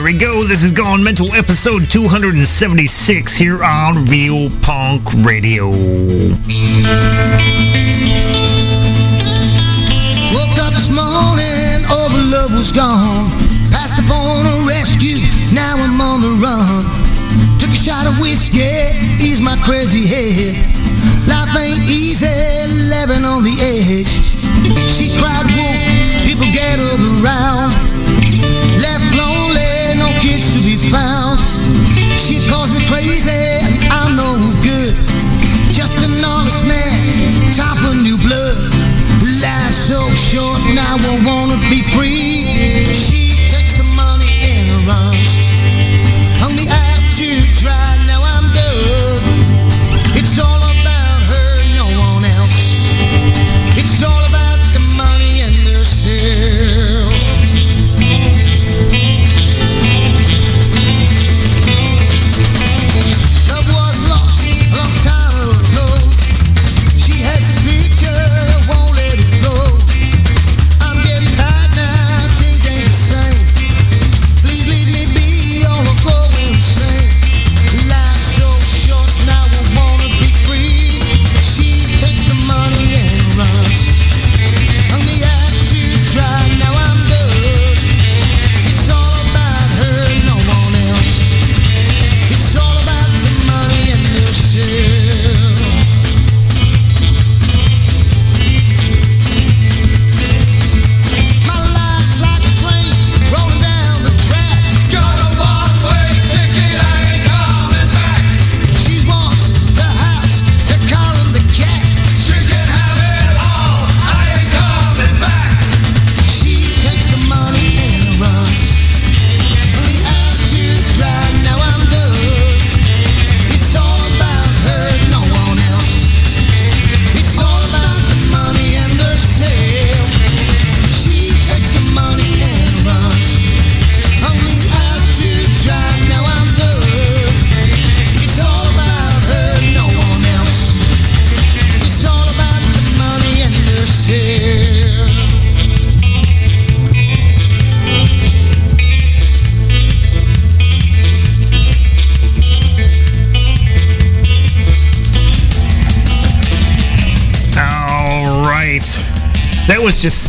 Here we go. This is Gone Mental episode 276 here on Real Punk Radio. Woke up this morning, all the love was gone. Passed upon a rescue, now I'm on the run. Took a shot of whiskey, ease my crazy head. Life ain't easy, living on the edge. She cried wolf, people gathered around. Found. She calls me crazy, I'm no good. Just an honest man, time for new blood. Life's so short, now I wanna be free.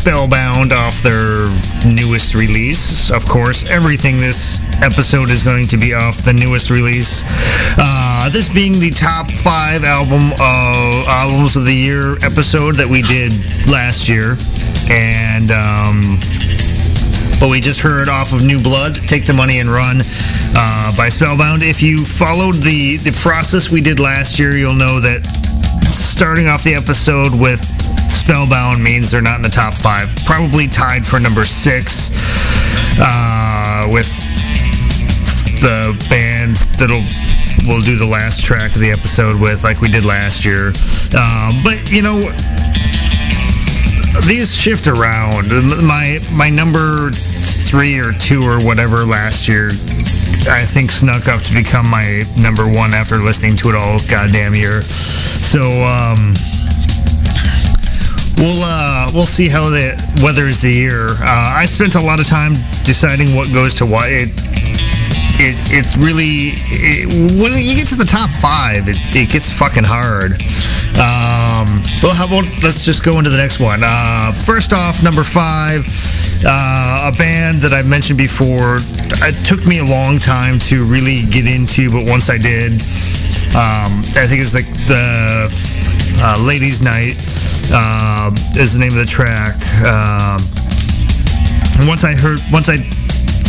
Spellbound off their newest release. Of course, everything this episode is going to be off the newest release. Uh, this being the top five album uh, albums of the year episode that we did last year, and um, but we just heard off of New Blood, Take the Money and Run uh, by Spellbound. If you followed the, the process we did last year, you'll know that starting off the episode with Spellbound means they're not in the top five. Probably tied for number six uh, with the band that'll we'll do the last track of the episode with, like we did last year. Um, but you know, these shift around. My my number three or two or whatever last year, I think snuck up to become my number one after listening to it all goddamn year. So um, we'll uh, we'll see how the weathers the year. Uh, I spent a lot of time deciding what goes to what. It, it, it's really it, when you get to the top five, it, it gets fucking hard. Um, well, how about let's just go into the next one. Uh, first off, number five, uh, a band that I've mentioned before. It took me a long time to really get into, but once I did, um, I think it's like the uh, Ladies' Night uh, is the name of the track. And once I heard, once I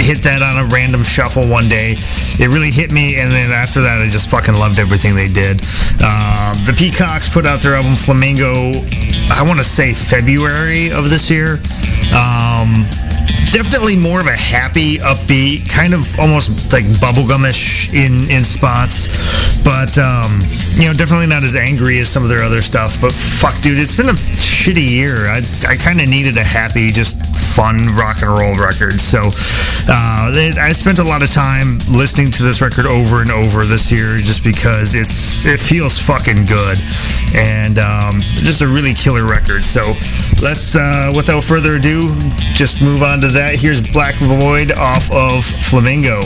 hit that on a random shuffle one day. It really hit me, and then after that, I just fucking loved everything they did. Um, the Peacocks put out their album Flamingo, I want to say February of this year. Um, definitely more of a happy, upbeat, kind of almost like bubblegumish in in spots, but um, you know, definitely not as angry as some of their other stuff. But fuck, dude, it's been a shitty year. I I kind of needed a happy, just fun rock and roll record. So uh, I spent a lot of time listening to this record over and over this year, just because it's it feels fucking good, and um, just a really killer record. So let's, uh, without further ado, just move on to that. That, here's Black Void off of Flamingo.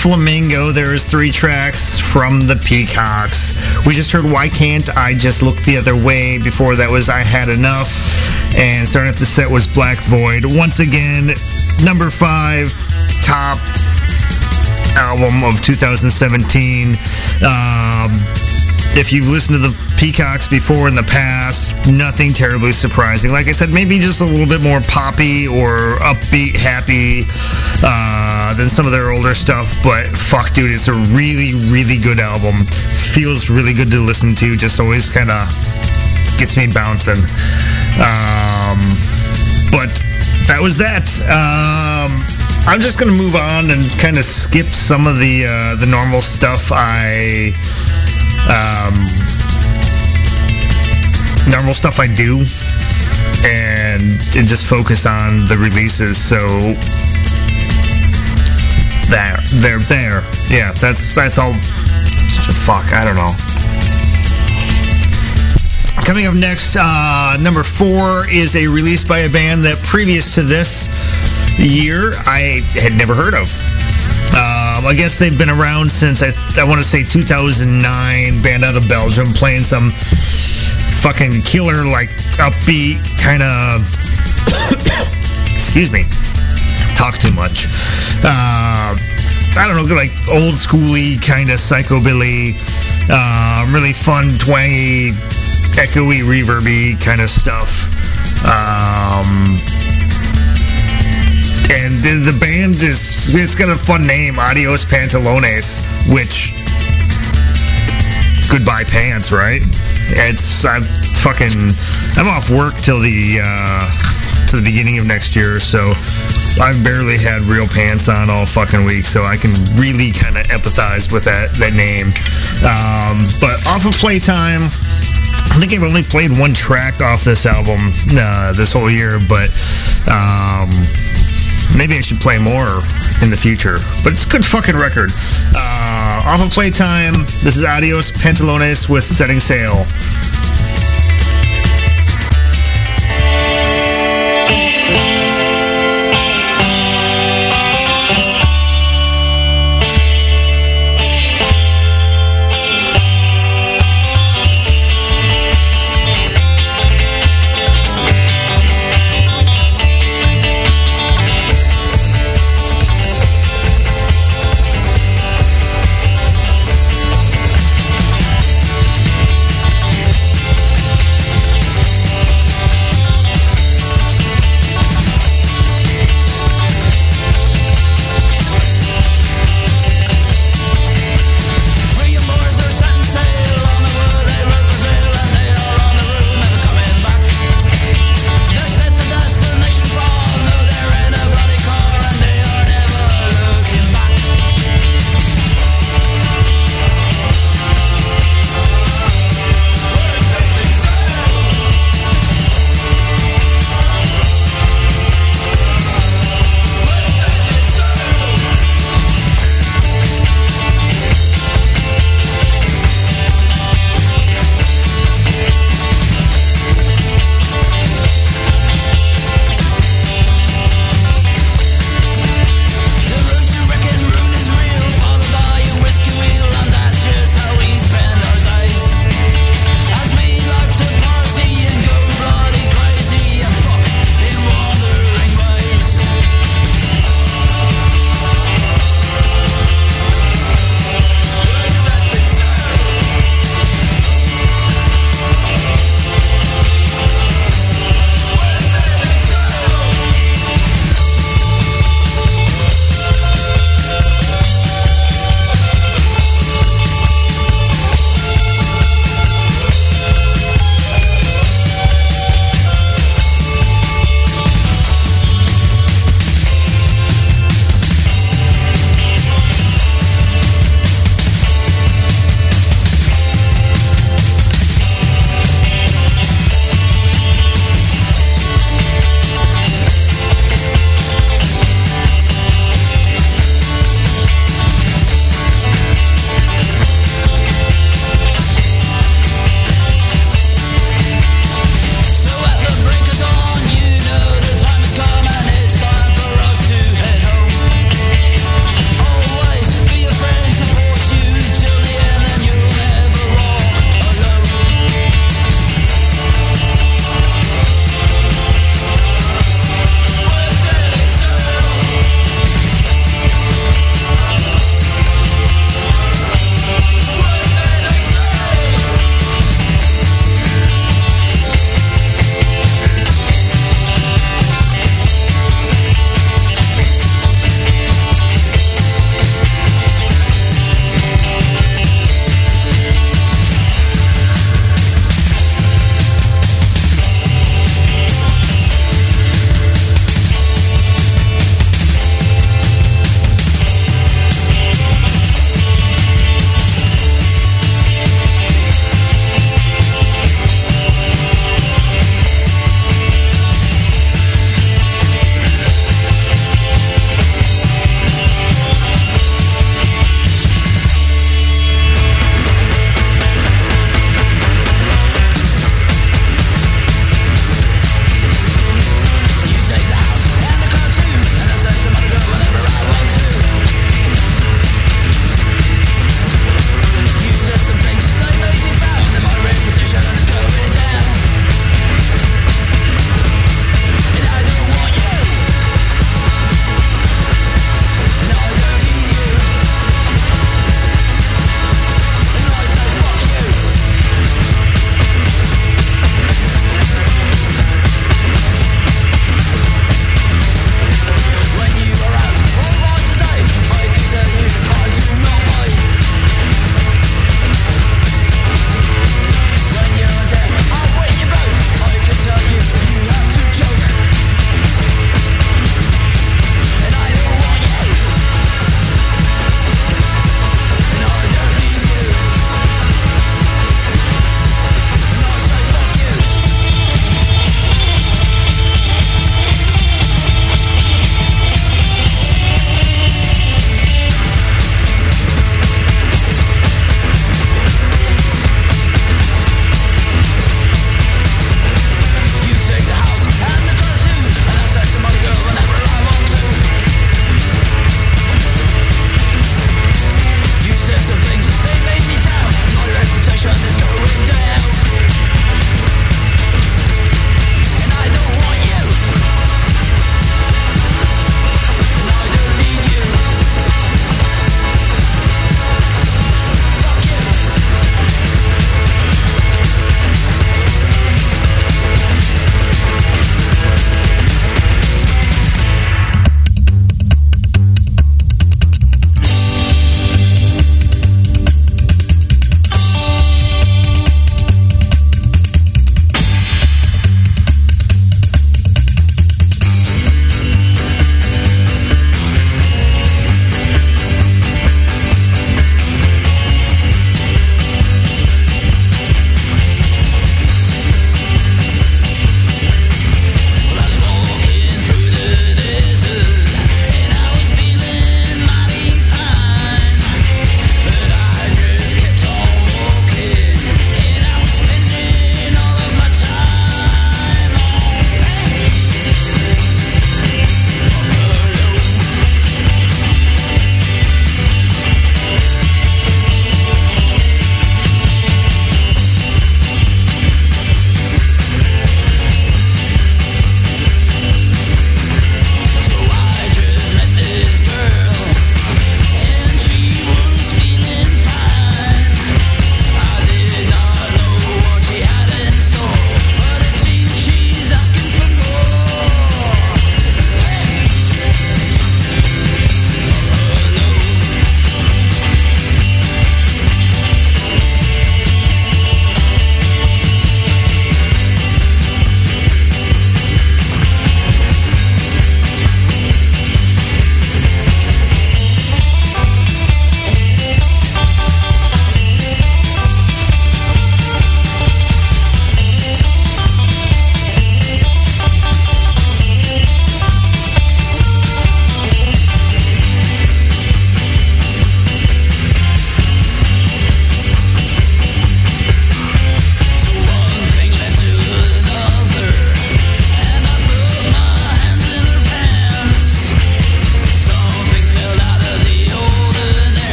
Flamingo, there's three tracks from the Peacocks. We just heard Why Can't I Just Look the Other Way. Before that was I Had Enough. And starting off the set was Black Void. Once again, number five top album of 2017. Um, if you've listened to the Peacocks before in the past, nothing terribly surprising. Like I said, maybe just a little bit more poppy or upbeat, happy uh, than some of their older stuff. But fuck, dude, it's a really, really good album. Feels really good to listen to. Just always kind of gets me bouncing. Um, but that was that. Um, I'm just gonna move on and kind of skip some of the uh, the normal stuff. I um, normal stuff I do, and, and just focus on the releases. So there, there, there. Yeah, that's that's all. Fuck, I don't know. Coming up next, uh, number four is a release by a band that previous to this year I had never heard of. Um, I guess they've been around since I, I want to say 2009. Band out of Belgium, playing some fucking killer, like upbeat kind of. excuse me. Talk too much. Uh, I don't know, like old schooly kind of psychobilly, uh, really fun, twangy, echoey, reverby kind of stuff. Um, and the, the band is it's got a fun name adios pantalones which goodbye pants right it's i'm fucking i'm off work till the uh to the beginning of next year so I've barely had real pants on all fucking week, so I can really kind of empathize with that that name. Um, but off of Playtime, I think I've only played one track off this album uh, this whole year, but um, maybe I should play more in the future. But it's a good fucking record. Uh, off of Playtime, this is Adios Pantalones with Setting Sail.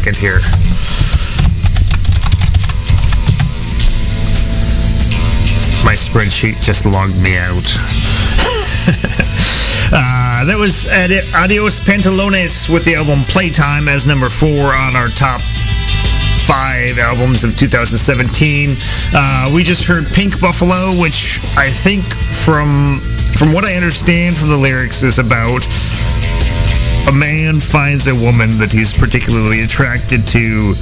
Second here. My spreadsheet just logged me out. uh, that was Adios Pantalones with the album Playtime as number four on our top five albums of 2017. Uh, we just heard Pink Buffalo, which I think from from what I understand from the lyrics is about a man finds a woman that he's particularly attracted to.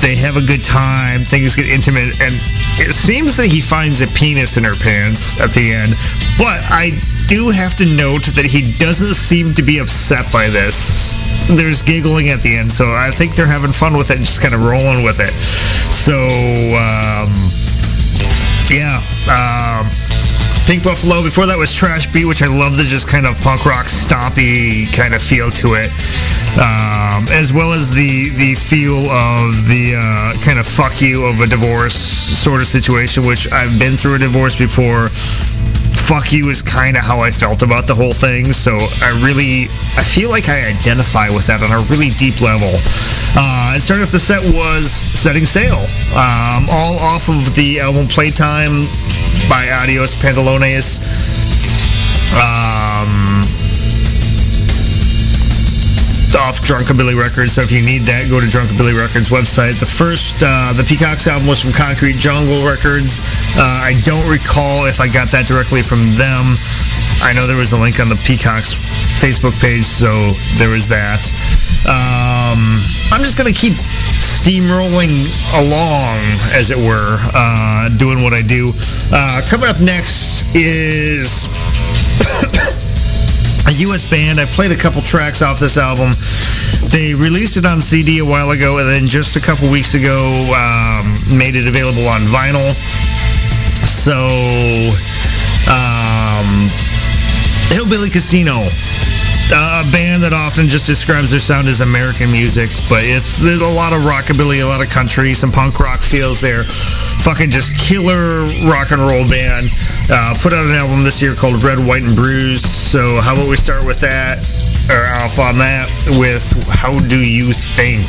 They have a good time, things get intimate, and it seems that he finds a penis in her pants at the end. But I do have to note that he doesn't seem to be upset by this. There's giggling at the end, so I think they're having fun with it and just kind of rolling with it. So, um, yeah. Um, Pink Buffalo. Before that was Trash Beat, which I love the just kind of punk rock stompy kind of feel to it, um, as well as the the feel of the uh, kind of fuck you of a divorce sort of situation, which I've been through a divorce before. Fuck you is kind of how I felt about the whole thing. So I really, I feel like I identify with that on a really deep level. Uh, and starting off the set was Setting Sail, um, all off of the album Playtime by Adios Pantalones. Um, off Drunkabilly Records. So if you need that, go to Drunkabilly Records website. The first, uh, the Peacocks album was from Concrete Jungle Records. Uh, I don't recall if I got that directly from them. I know there was a link on the Peacocks Facebook page, so there was that. Um, I'm just going to keep steamrolling along, as it were, uh, doing what I do. Uh, coming up next is a U.S. band. I've played a couple tracks off this album. They released it on CD a while ago, and then just a couple weeks ago, um, made it available on vinyl. So, um, Hillbilly Casino a band that often just describes their sound as American music, but it's a lot of rockabilly, a lot of country, some punk rock feels there. Fucking just killer rock and roll band. Uh, put out an album this year called Red, White, and Bruised. So how about we start with that, or off on that with How Do You Think?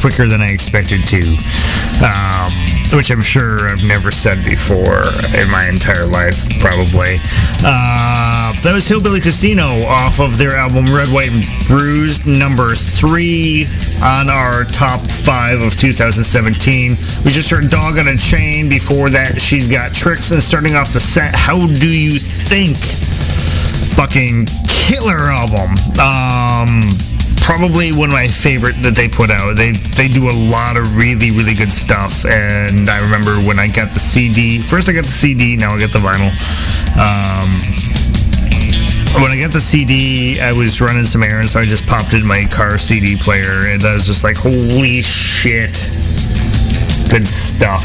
Quicker than I expected to. Um, which I'm sure I've never said before in my entire life, probably. Uh, that was Hillbilly Casino off of their album Red, White, and Bruised, number three on our top five of 2017. We just heard Dog on a Chain. Before that, She's Got Tricks. And starting off the set, How Do You Think? Fucking killer album. Um, probably one of my favorite that they put out. They they do a lot of really really good stuff, and I remember when I got the CD. First I got the CD, now I got the vinyl. Um, when I got the CD, I was running some errands, so I just popped in my car CD player, and I was just like, "Holy shit, good stuff!"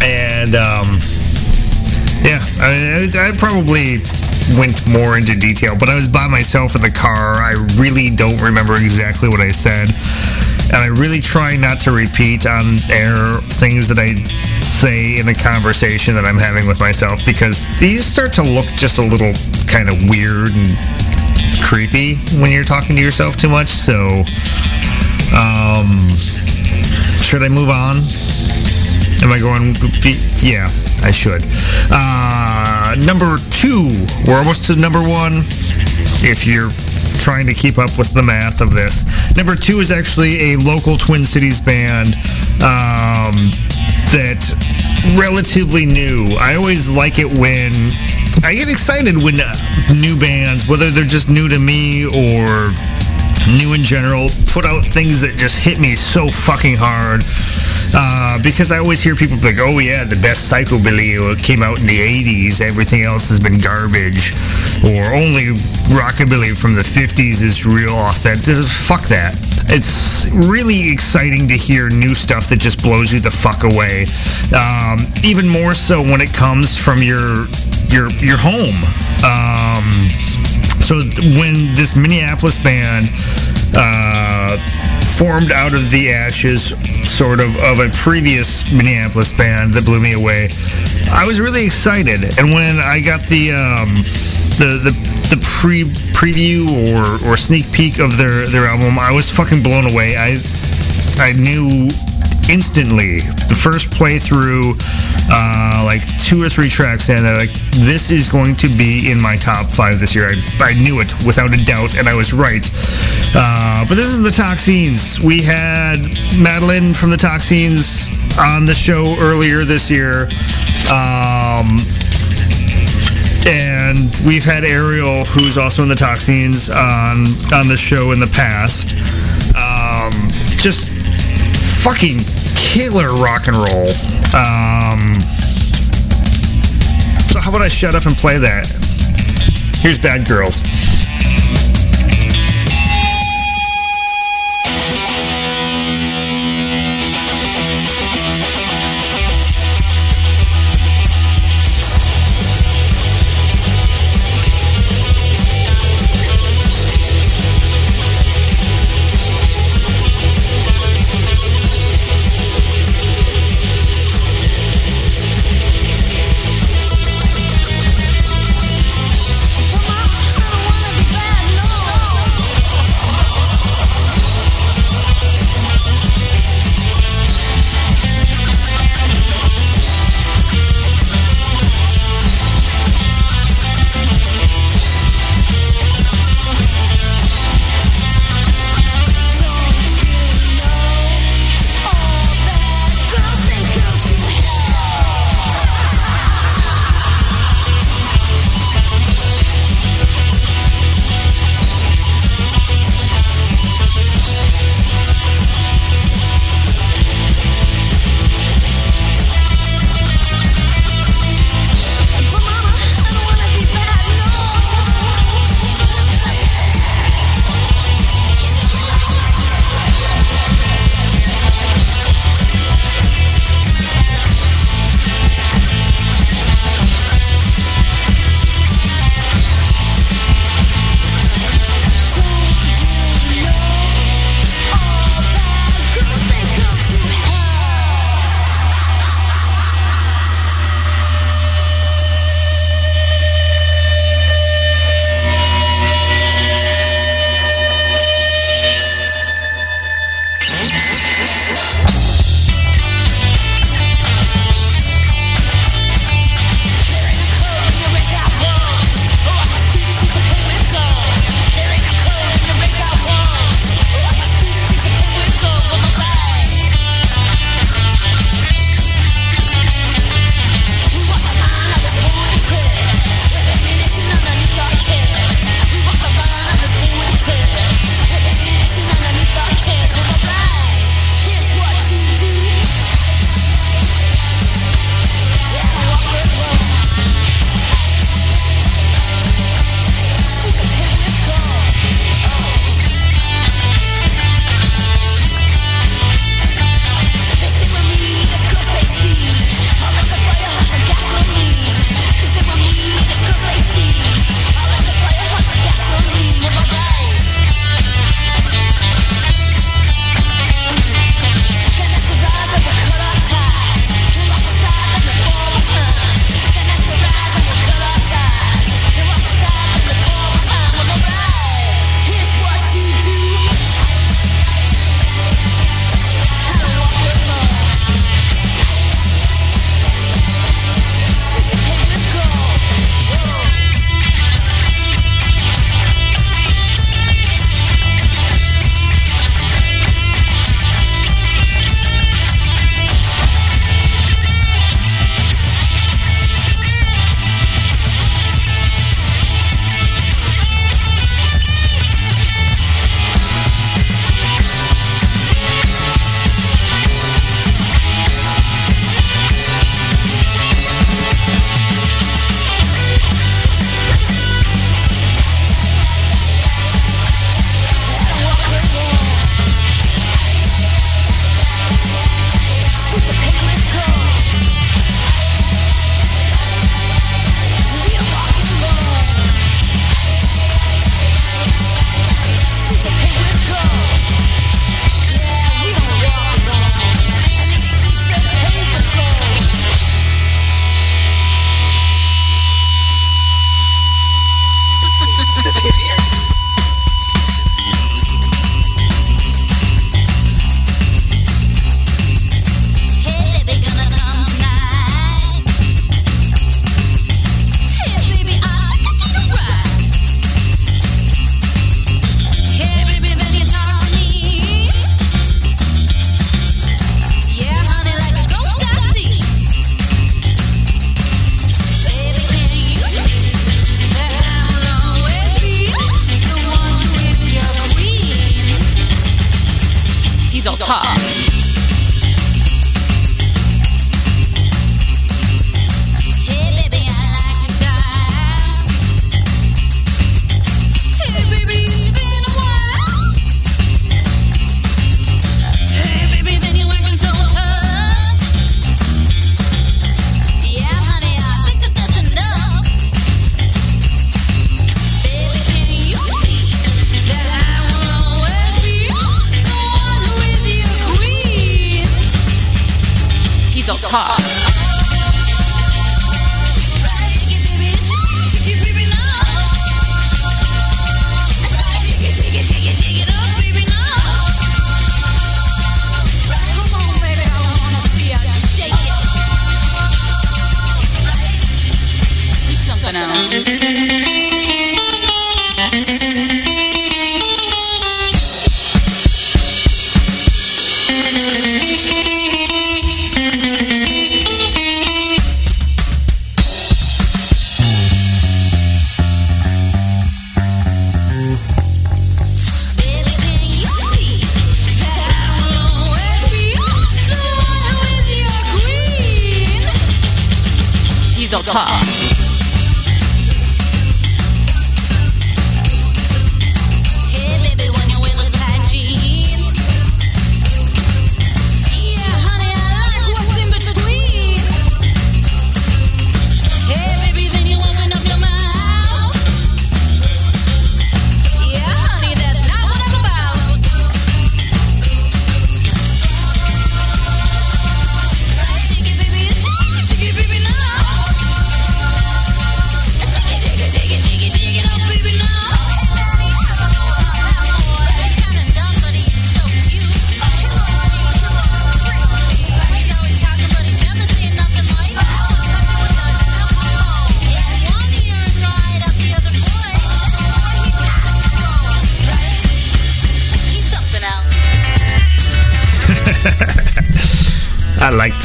And um, yeah, I, I probably went more into detail, but I was by myself in the car. I really don't remember exactly what I said. And I really try not to repeat on air things that I say in a conversation that I'm having with myself because these start to look just a little kind of weird and creepy when you're talking to yourself too much. So, um, should I move on? Am I going? Yeah, I should. Uh, number two. We're almost to number one. If you're trying to keep up with the math of this, number two is actually a local Twin Cities band um, that relatively new. I always like it when I get excited when new bands, whether they're just new to me or new in general, put out things that just hit me so fucking hard. Uh, because I always hear people like, oh yeah, the best psychobilly came out in the 80s. Everything else has been garbage. Or only rockabilly from the 50s is real authentic. Fuck that. It's really exciting to hear new stuff that just blows you the fuck away. Um, even more so when it comes from your your your home. Um, so when this Minneapolis band uh, formed out of the ashes, sort of, of a previous Minneapolis band that blew me away, I was really excited. And when I got the um, the the the pre preview or, or sneak peek of their their album, I was fucking blown away. I I knew instantly. The first playthrough uh, like two or three tracks in like this is going to be in my top five this year. I, I knew it without a doubt and I was right. Uh, but this is the Toxines we had Madeline from the Toxines on the show earlier this year um, and we've had Ariel who's also in the Toxines on on the show in the past. Um, just fucking killer rock and roll. Um, so how about I shut up and play that? Here's Bad Girls.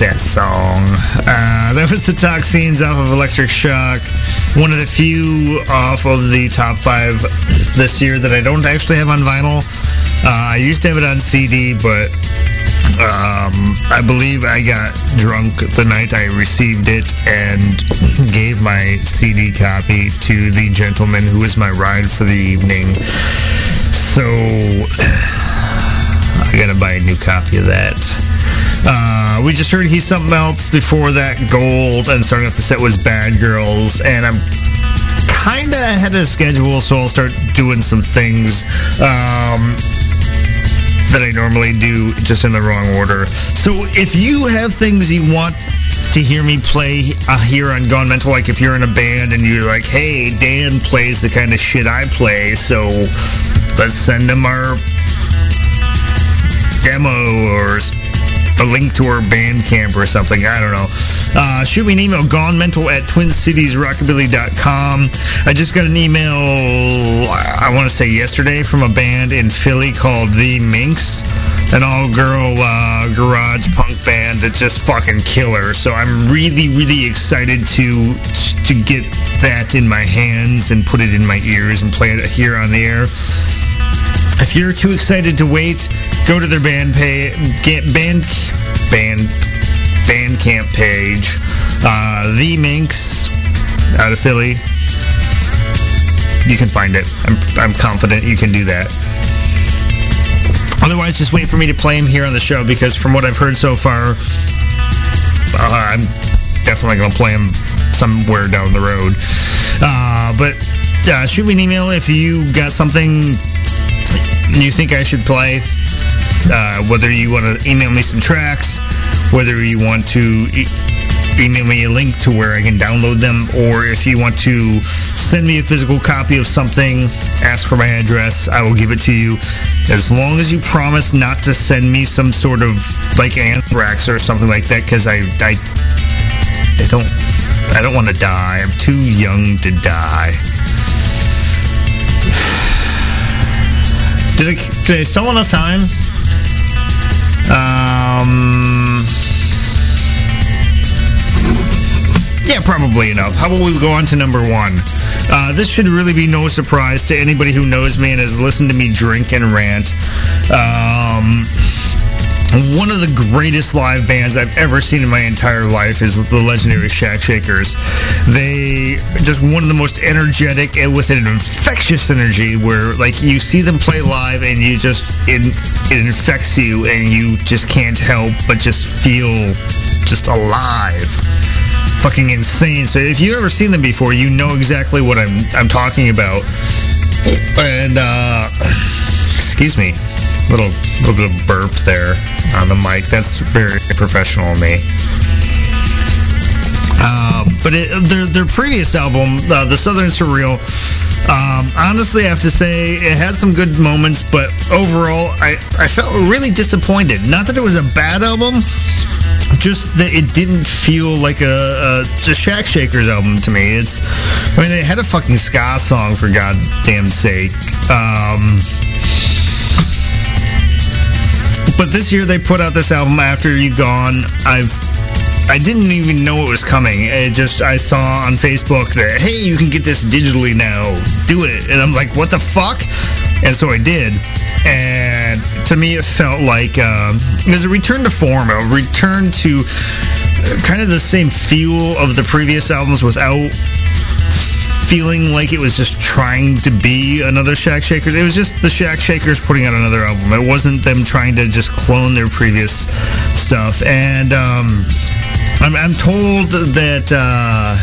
That song. Uh, that was the Toxins off of Electric Shock. One of the few off of the top five this year that I don't actually have on vinyl. Uh, I used to have it on CD, but um, I believe I got drunk the night I received it and gave my CD copy to the gentleman who was my ride for the evening. So I gotta buy a new copy of that. Uh, we just heard He's Something Else before that, Gold, and starting off the set was Bad Girls, and I'm kind of ahead of schedule, so I'll start doing some things um, that I normally do just in the wrong order. So if you have things you want to hear me play uh, here on Gone Mental, like if you're in a band and you're like, hey, Dan plays the kind of shit I play, so let's send him our demo or a link to our Bandcamp or something. I don't know. Uh, shoot me an email, gonemental at twincitiesrockabilly.com. I just got an email, I want to say yesterday, from a band in Philly called The Minx. An all-girl uh, garage punk band that's just fucking killer. So I'm really, really excited to to get that in my hands and put it in my ears and play it here on the air. If you're too excited to wait, go to their band pay get band band Bandcamp page. Uh, the Minx out of Philly. You can find it. I'm, I'm confident you can do that. Otherwise, just wait for me to play him here on the show because from what I've heard so far, uh, I'm definitely going to play him somewhere down the road. Uh, but uh, shoot me an email if you got something you think I should play. Uh, whether you want to email me some tracks, whether you want to e- email me a link to where I can download them, or if you want to send me a physical copy of something, ask for my address, I will give it to you. As long as you promise not to send me some sort of like anthrax or something like that, because I, I, I don't, I don't want to die. I'm too young to die. Did I, did I still enough time? Um, yeah, probably enough. How about we go on to number one? Uh, this should really be no surprise to anybody who knows me and has listened to me drink and rant. Um, one of the greatest live bands I've ever seen in my entire life is the legendary Shack Shakers. They just one of the most energetic and with an infectious energy where like you see them play live and you just it, it infects you and you just can't help but just feel just alive. Fucking insane. So if you've ever seen them before, you know exactly what I'm I'm talking about. And uh excuse me little little bit of burp there on the mic. That's very professional of me. Uh, but it, their their previous album, uh, the Southern Surreal, um, honestly, I have to say it had some good moments, but overall, I I felt really disappointed. Not that it was a bad album. Just that it didn't feel like a, a, a Shack Shakers album to me. It's, I mean, they had a fucking ska song for goddamn sake. Um, but this year they put out this album after you gone. I've I didn't even know it was coming. It just I saw on Facebook that hey, you can get this digitally now. Do it, and I'm like, what the fuck? And so I did. And to me, it felt like um, it was a return to form, a return to kind of the same feel of the previous albums without feeling like it was just trying to be another Shack Shakers. It was just the Shack Shakers putting out another album. It wasn't them trying to just clone their previous stuff. And um, I'm, I'm told that. Uh,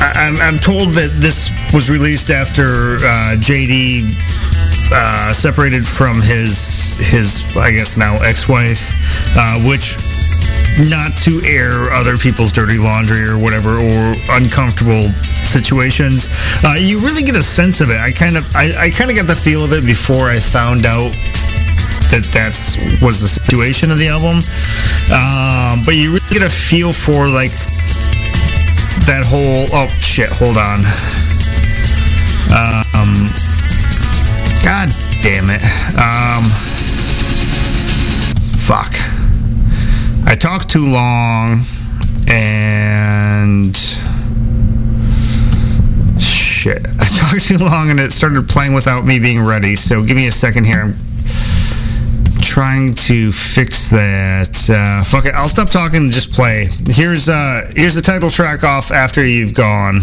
I, I'm, I'm told that this was released after uh, JD uh, separated from his his I guess now ex-wife, uh, which not to air other people's dirty laundry or whatever or uncomfortable situations. Uh, you really get a sense of it. I kind of I, I kind of got the feel of it before I found out that that's was the situation of the album. Um, but you really get a feel for like that whole oh shit hold on um god damn it um fuck i talked too long and shit i talked too long and it started playing without me being ready so give me a second here i'm trying to fix that. Uh, fuck it. I'll stop talking and just play. Here's uh here's the title track off after you've gone.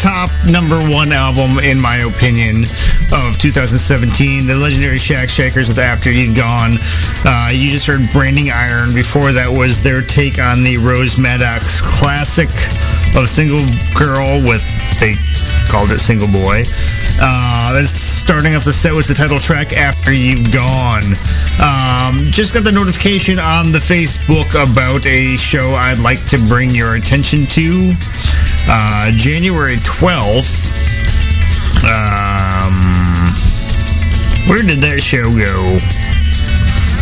Top number one album, in my opinion, of 2017. The legendary Shack Shakers with After You'd Gone. Uh, you just heard Branding Iron. Before that was their take on the Rose Maddox classic of Single Girl with, they called it Single Boy. Uh, starting off the set was the title track After You've Gone. Um, just got the notification on the Facebook about a show I'd like to bring your attention to. Uh, January 12th. Um, where did that show go?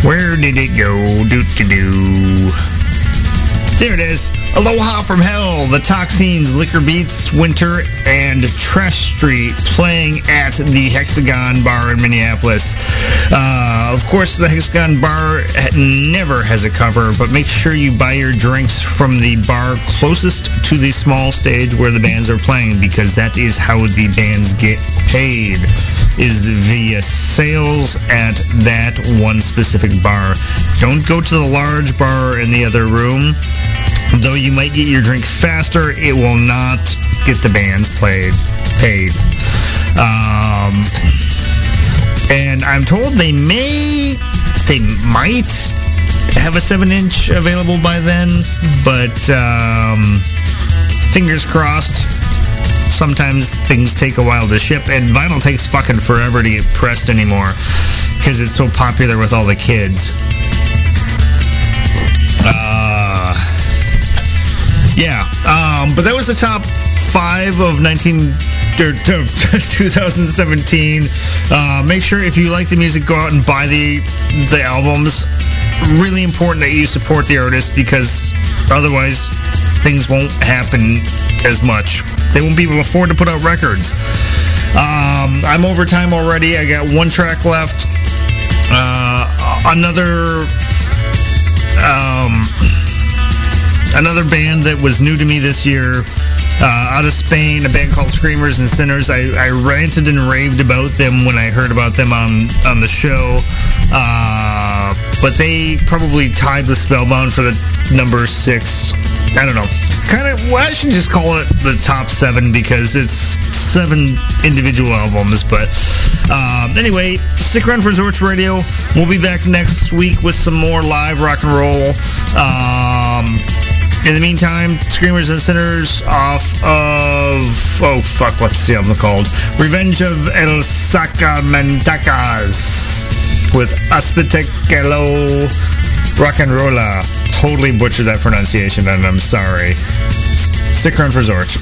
Where did it go? Do to do. There it is. Aloha from Hell, the Toxines, Liquor Beats, Winter, and Trash Street playing at the Hexagon Bar in Minneapolis. Uh, of course, the Hexagon Bar never has a cover, but make sure you buy your drinks from the bar closest to the small stage where the bands are playing because that is how the bands get paid is via sales at that one specific bar. Don't go to the large bar in the other room. Though you might get your drink faster, it will not get the bands played paid. Um, and I'm told they may, they might have a seven inch available by then, but um, fingers crossed. Sometimes things take a while to ship, and vinyl takes fucking forever to get pressed anymore because it's so popular with all the kids. Yeah, um, but that was the top five of 19 or of 2017. Uh, make sure if you like the music, go out and buy the the albums. Really important that you support the artist because otherwise things won't happen as much. They won't be able to afford to put out records. Um, I'm over time already. I got one track left. Uh, another um, another band that was new to me this year uh, out of Spain, a band called Screamers and Sinners. I, I ranted and raved about them when I heard about them on, on the show. Uh, but they probably tied with Spellbound for the number six. I don't know. Kind of, well, I should just call it the top seven because it's seven individual albums. But um, anyway, stick around for Zorch Radio. We'll be back next week with some more live rock and roll. Um, in the meantime, Screamers and Sinners off of oh fuck, what's the album called? Revenge of El Sacramentacas with Aspetecelo Rock and Rolla. Totally butchered that pronunciation, and I'm sorry. Stick around for Zorch.